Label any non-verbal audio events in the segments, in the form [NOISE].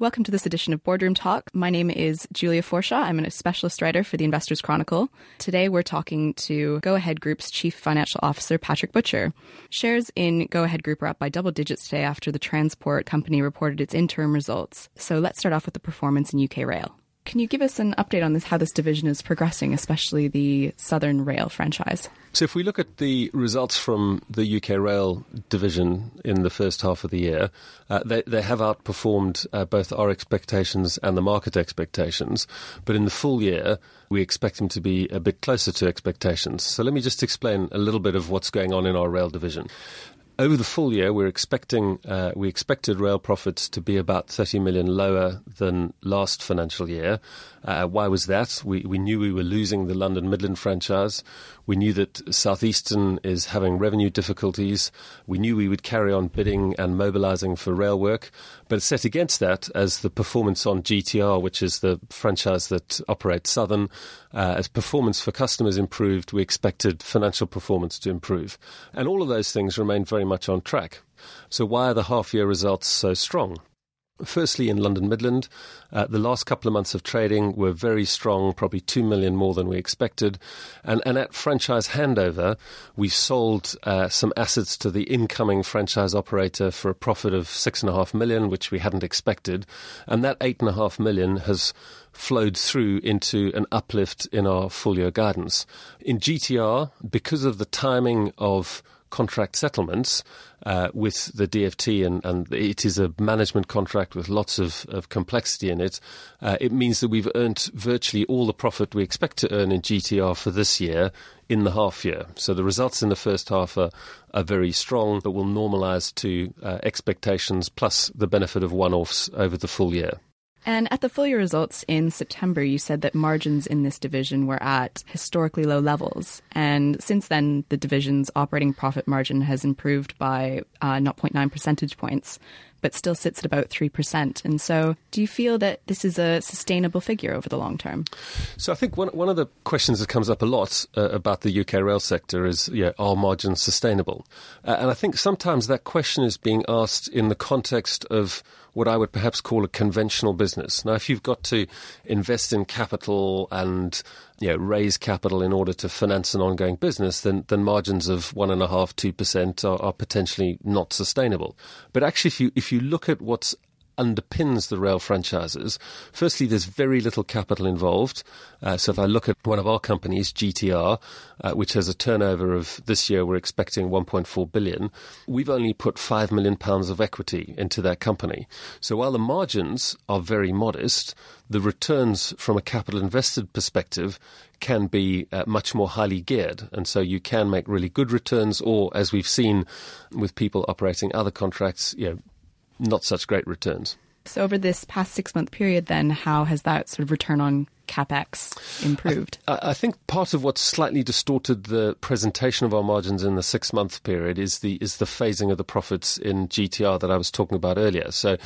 Welcome to this edition of Boardroom Talk. My name is Julia Faurschou. I'm a specialist writer for the Investors Chronicle. Today we're talking to Go Ahead Group's Chief Financial Officer, Patrick Butcher. Shares in Go Ahead Group are up by double digits today after the transport company reported its interim results. So let's start off with the performance in UK Rail. Can you give us an update on this, how this division is progressing, especially the Southern Rail franchise? So, if we look at the results from the UK Rail division in the first half of the year, uh, they, they have outperformed uh, both our expectations and the market expectations. But in the full year, we expect them to be a bit closer to expectations. So, let me just explain a little bit of what's going on in our rail division. Over the full year, we're expecting uh, we expected rail profits to be about 30 million lower than last financial year. Uh, why was that? We we knew we were losing the London Midland franchise. We knew that Southeastern is having revenue difficulties. We knew we would carry on bidding and mobilising for rail work. But set against that as the performance on GTR, which is the franchise that operates Southern, uh, as performance for customers improved, we expected financial performance to improve. And all of those things remain very much on track. So why are the half year results so strong? Firstly, in London Midland, uh, the last couple of months of trading were very strong, probably 2 million more than we expected. And, and at franchise handover, we sold uh, some assets to the incoming franchise operator for a profit of 6.5 million, which we hadn't expected. And that 8.5 million has flowed through into an uplift in our full year guidance. In GTR, because of the timing of contract settlements uh, with the DFT, and, and, it is a management contract with lots of, of complexity in it. Uh, it means that we've earned virtually all the profit we expect to earn in GTR for this year in the half year. So the results in the first half are, are very strong, but will normalise to uh, expectations plus the benefit of one offs over the full year. And at the full year results in September, you said that margins in this division were at historically low levels. And since then, the division's operating profit margin has improved by uh, 0.9 percentage points, but still sits at about 3%. And so, do you feel that this is a sustainable figure over the long term? So, I think one, one of the questions that comes up a lot uh, about the UK rail sector is yeah, are margins sustainable? Uh, and I think sometimes that question is being asked in the context of what I would perhaps call a conventional business. Now, if you've got to invest in capital and you know, raise capital in order to finance an ongoing business, then, then margins of one and a half, two percent are, are potentially not sustainable. But actually, if you if you look at what's underpins the rail franchises. Firstly, there's very little capital involved. Uh, so if I look at one of our companies, GTR, uh, which has a turnover of this year, we're expecting 1.4 billion. We've only put 5 million pounds of equity into that company. So while the margins are very modest, the returns from a capital invested perspective can be uh, much more highly geared. And so you can make really good returns, or as we've seen with people operating other contracts, you know, not such great returns. So, over this past six month period, then, how has that sort of return on capex improved? I, I, think part of what slightly distorted the presentation of our margins in the six month period is the is the phasing of the profits in GTR that I was talking about earlier. So,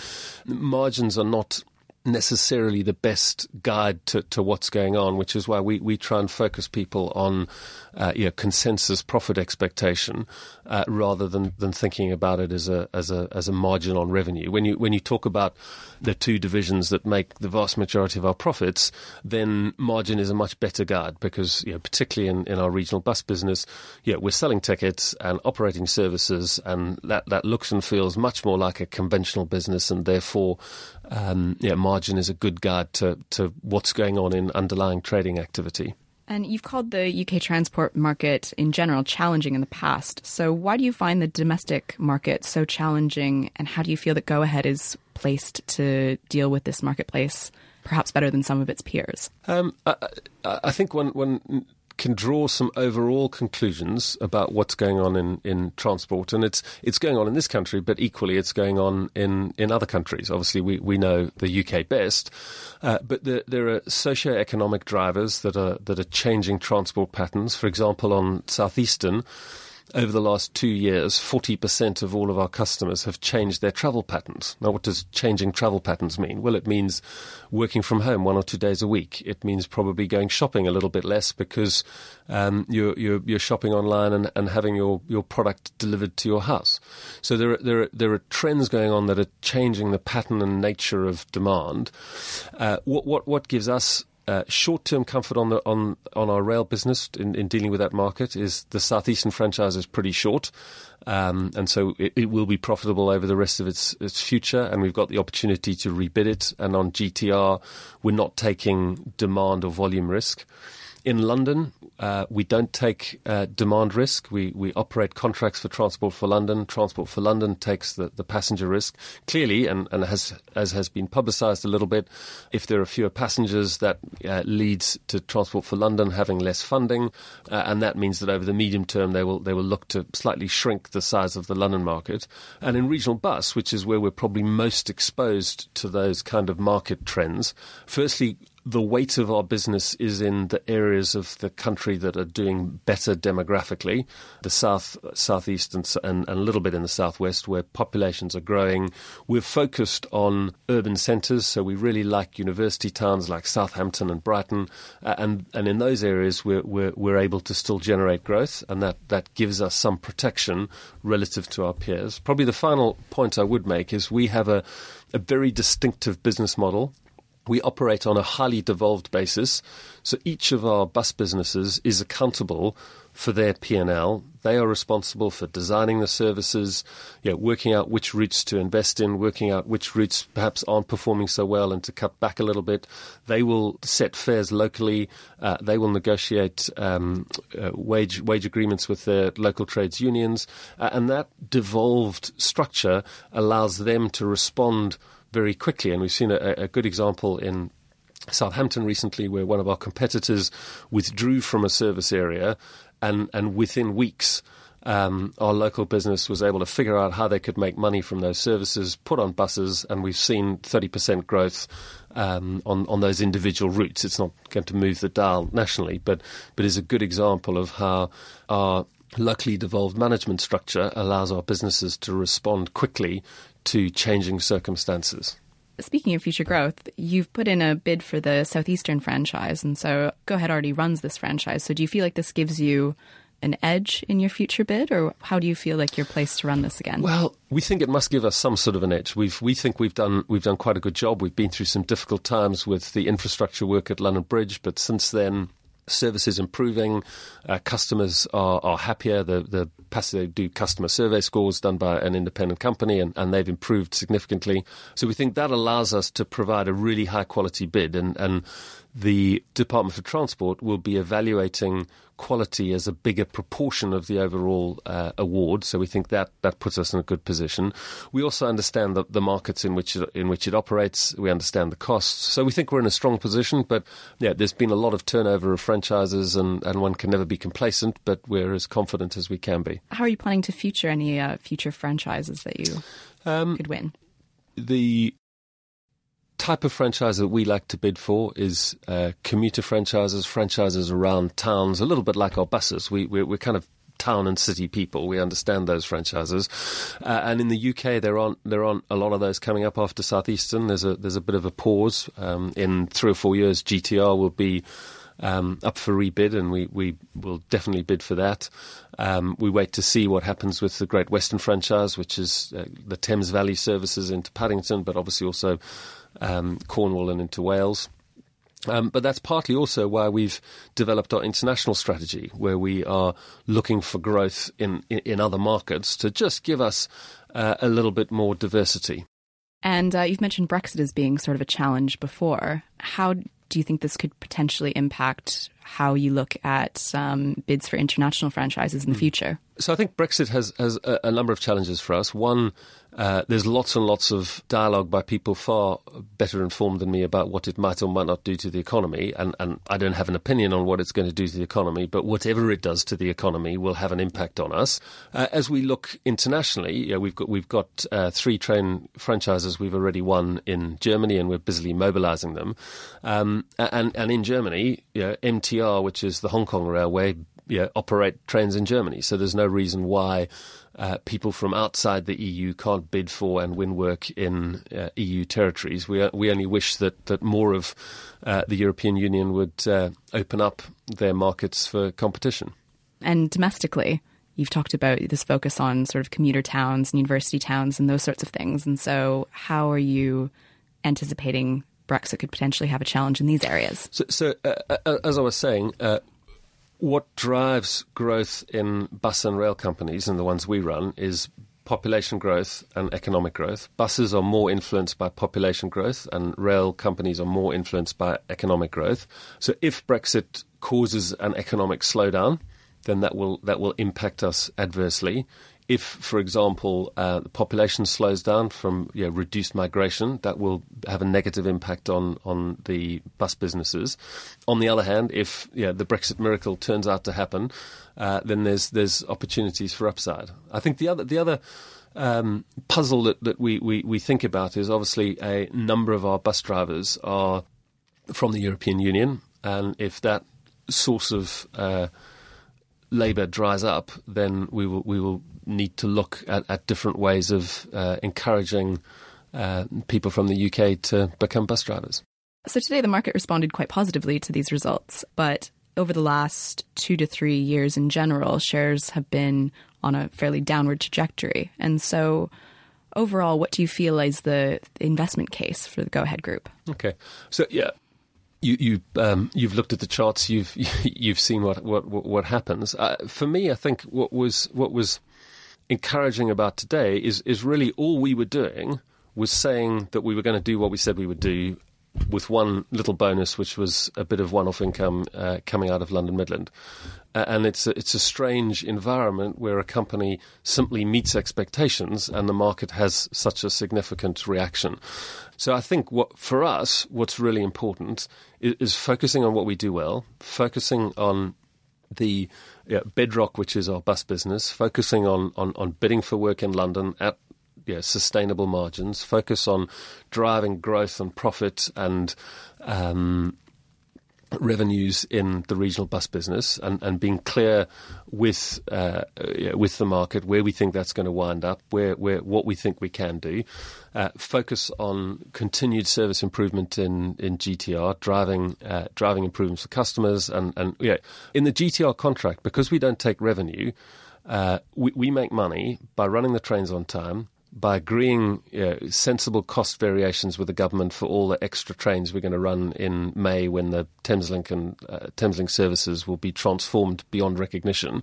margins are not necessarily the best guide to, to what's going on, which is why we, we try and focus people on uh, you know, consensus profit expectation uh, rather than, than thinking about it as a as a as a margin on revenue. When you when you talk about the two divisions that make the vast majority of our profits, then margin is a much better guide because you know, particularly in, in our regional bus business, yeah, we're selling tickets and operating services, and that, that looks and feels much more like a conventional business, and therefore, um, yeah, margin is a good guide to, to what's going on in underlying trading activity. And you've called the UK transport market in general challenging in the past. So, why do you find the domestic market so challenging, and how do you feel that Go Ahead is placed to deal with this marketplace perhaps better than some of its peers? Um, I, I, think when, when can draw some overall conclusions about what's going on in, in transport. And it's it's going on in this country, but equally it's going on in, in other countries. Obviously, we, we know the UK best, uh, but the, there are socio-economic drivers that are that are changing transport patterns. For example, on southeastern. Over the last two years, 40% of all of our customers have changed their travel patterns. Now, what does changing travel patterns mean? Well, it means working from home one or two days a week. It means probably going shopping a little bit less because um, you're, you're, you're, shopping online and, and having your, your product delivered to your house. So there are, there, are, there are trends going on that are changing the pattern and nature of demand. Uh, what, what, what gives us uh, short-term comfort on the on on our rail business in, in dealing with that market is the southeastern franchise is pretty short, um, and so it, it, will be profitable over the rest of its its future. And we've got the opportunity to rebid it. And on GTR, we're not taking demand or volume risk. In London, uh, we don't take uh, demand risk. We, we operate contracts for Transport for London. Transport for London takes the, the passenger risk. Clearly, and, and has, as has been publicised a little bit, if there are fewer passengers, that uh, leads to Transport for London having less funding, uh, and that means that over the medium term they will they will look to slightly shrink the size of the London market. And in regional bus, which is where we're probably most exposed to those kind of market trends, firstly, the weight of our business is in the areas of the country that are doing better demographically, the south, southeast, and, and, and, a little bit in the southwest, where populations are growing. We're focused on urban centres, so we really like university towns like Southampton and Brighton, and and in those areas we're, we're we're able to still generate growth, and that that gives us some protection relative to our peers. Probably the final point I would make is we have a a very distinctive business model we operate on a highly devolved basis. So each of our bus businesses is accountable for their P&L. They are responsible for designing the services, you know, working out which routes to invest in, working out which routes perhaps aren't performing so well and to cut back a little bit. They will set fares locally. Uh, they will negotiate um, uh, wage wage agreements with their local trades unions, uh, and that devolved structure allows them to respond very quickly. And we've seen a, a good example in Southampton recently, where one of our competitors withdrew from a service area, and, and within weeks, um, our local business was able to figure out how they could make money from those services, put on buses, and we've seen 30% growth um, on, on those individual routes. It's not going to move the dial nationally, but, but is a good example of how our locally devolved management structure allows our businesses to respond quickly to changing circumstances. Speaking of future growth, you've put in a bid for the Southeastern franchise, and so Go Ahead already runs this franchise. So do you feel like this gives you an edge in your future bid, or how do you feel like you're placed to run this again? Well, we think it must give us some sort of an edge. We've, we think we've done we've done quite a good job. We've been through some difficult times with the infrastructure work at London Bridge, but since then services improving, uh, customers are, are happier. The the they do customer survey scores done by an independent company, and, and they've improved significantly. So we think that allows us to provide a really high quality bid, and and the Department for Transport will be evaluating quality as a bigger proportion of the overall uh, award. So we think that that puts us in a good position. We also understand the, the markets in which it, in which it operates. We understand the costs. So we think we're in a strong position. But yeah, there's been a lot of turnover of franchises, and, and one can never be complacent. But we're as confident as we can be. How are you planning to future any uh, future franchises that you um, could win? The type of franchise that we like to bid for is uh, commuter franchises, franchises around towns, a little bit like our buses. We, we're, we're kind of town and city people. We understand those franchises, uh, and in the UK there aren't there aren't a lot of those coming up after Southeastern. There's a there's a bit of a pause. Um, in three or four years, GTR will be. Um, up for rebid, and we, we will definitely bid for that. Um, we wait to see what happens with the Great Western franchise, which is uh, the Thames Valley services into Paddington, but obviously also um, Cornwall and into Wales. Um, but that's partly also why we've developed our international strategy, where we are looking for growth in, in, in other markets to just give us uh, a little bit more diversity. And uh, you've mentioned Brexit as being sort of a challenge before. How do you think this could potentially impact how you look at um, bids for international franchises in the hmm. future? So I think Brexit has, has a, a number of challenges for us. One, uh, there's lots and lots of dialogue by people far better informed than me about what it might or might not do to the economy, and, and I don't have an opinion on what it's going to do to the economy, but whatever it does to the economy will have an impact on us. Uh, as we look internationally, we've got we've got uh, three train franchises we've already won in Germany, and we're busily mobilising them. Um, and and in Germany, you know, MTR, which is the Hong Kong Railway, yeah, operate trains in Germany. So there's no reason why uh, people from outside the EU can't bid for and win work in uh, EU territories. We, we only wish that, that more of uh, the European Union would uh, open up their markets for competition. And domestically, you've talked about this focus on sort of commuter towns and university towns and those sorts of things. And so, how are you anticipating Brexit could potentially have a challenge in these areas? So, so uh, uh, as I was saying, uh, what drives growth in bus and rail companies, and the ones we run, is population growth and economic growth. Buses are more influenced by population growth, and rail companies are more influenced by economic growth. So, if Brexit causes an economic slowdown, then that will that will impact us adversely. If, for example, uh, the population slows down from you know, reduced migration, that will have a negative impact on, on the bus businesses. On the other hand, if you know, the Brexit miracle turns out to happen, uh, then there's there's opportunities for upside. I think the other the other um, puzzle that, that we, we, we think about is obviously a number of our bus drivers are from the European Union, and if that source of uh, labour dries up, then we will we will need to look at, at different ways of uh, encouraging uh, people from the UK to become bus drivers. So today the market responded quite positively to these results, but over the last two to three years in general, shares have been on a fairly downward trajectory. And so overall, what do you feel is the investment case for the Go Ahead Group? Okay, so yeah, you you um, you've looked at the charts. You've [LAUGHS] you've seen what what what happens. Uh, for me, I think what was what was encouraging about today is is really all we were doing was saying that we were going to do what we said we would do, with one little bonus, which was a bit of one-off income uh, coming out of London Midland. Uh, and it's a, it's a strange environment where a company simply meets expectations and the market has such a significant reaction. So I think what for us, what's really important is, is focusing on what we do well, focusing on the yeah, bedrock, which is our bus business, focusing on, on, on bidding for work in London at you know, sustainable margins, focus on driving growth and profit and um, revenues in the regional bus business and, and being clear with uh, with the market where we think that's going to wind up, where, where what we think we can do. Uh, focus on continued service improvement in, in GTR, driving uh, driving improvements for customers, and and yeah, in the GTR contract because we don't take revenue. Uh, we, we make money by running the trains on time, by agreeing you know, sensible cost variations with the government for all the extra trains we're going to run in May when the Thameslink and uh, Thameslink services will be transformed beyond recognition,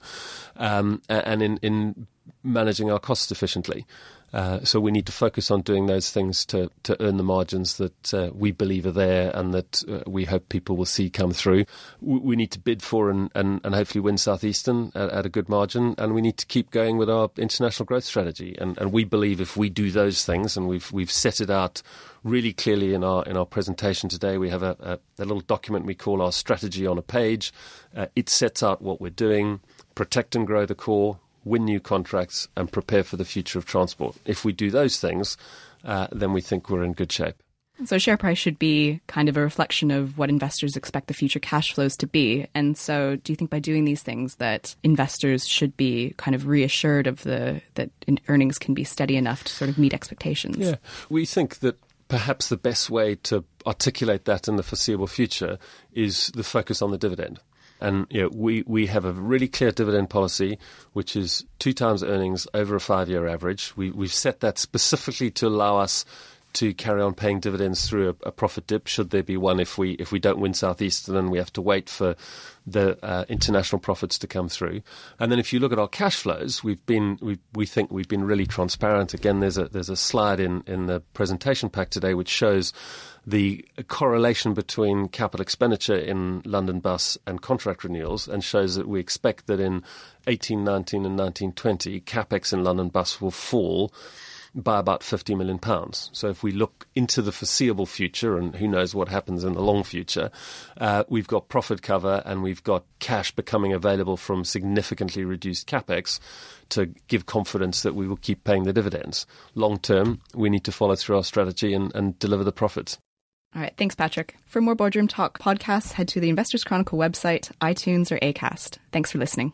um, and in, in managing our costs efficiently. Uh, so we need to focus on doing those things to, to earn the margins that uh, we believe are there and that uh, we hope people will see come through. We, we need to bid for and, and, and hopefully win Southeastern at, at, a good margin, and we need to keep going with our international growth strategy. And, and we believe if we do those things, and we've we've set it out really clearly in our in our presentation today, we have a, a, a little document we call our strategy on a page. Uh, it sets out what we're doing, protect and grow the core win new contracts, and prepare for the future of transport. If we do those things, uh, then we think we're in good shape. So, share price should be kind of a reflection of what investors expect the future cash flows to be. And so, do you think by doing these things that investors should be kind of reassured of the that earnings can be steady enough to sort of meet expectations? Yeah, we think that perhaps the best way to articulate that in the foreseeable future is the focus on the dividend. And you know, we, we have a really clear dividend policy, which is two times earnings over a five year average. We, we've set that specifically to allow us to carry on paying dividends through a, a, profit dip, should there be one. If we if we don't win Southeastern, then we have to wait for the uh, international profits to come through. And then if you look at our cash flows, we've been we we think we've been really transparent. Again, there's a there's a slide in in the presentation pack today which shows the correlation between capital expenditure in London Bus and contract renewals and shows that we expect that in 1819 and 1920, capex in London Bus will fall by about 50 million pounds. So if we look into the foreseeable future, and who knows what happens in the long future, uh, we've got profit cover and we've got cash becoming available from significantly reduced capex to give confidence that we will keep paying the dividends. Long term, we need to follow through our strategy and, and deliver the profits. All right, thanks, Patrick. For more Boardroom Talk podcasts, head to the Investors Chronicle website, iTunes, or ACAST. Thanks for listening.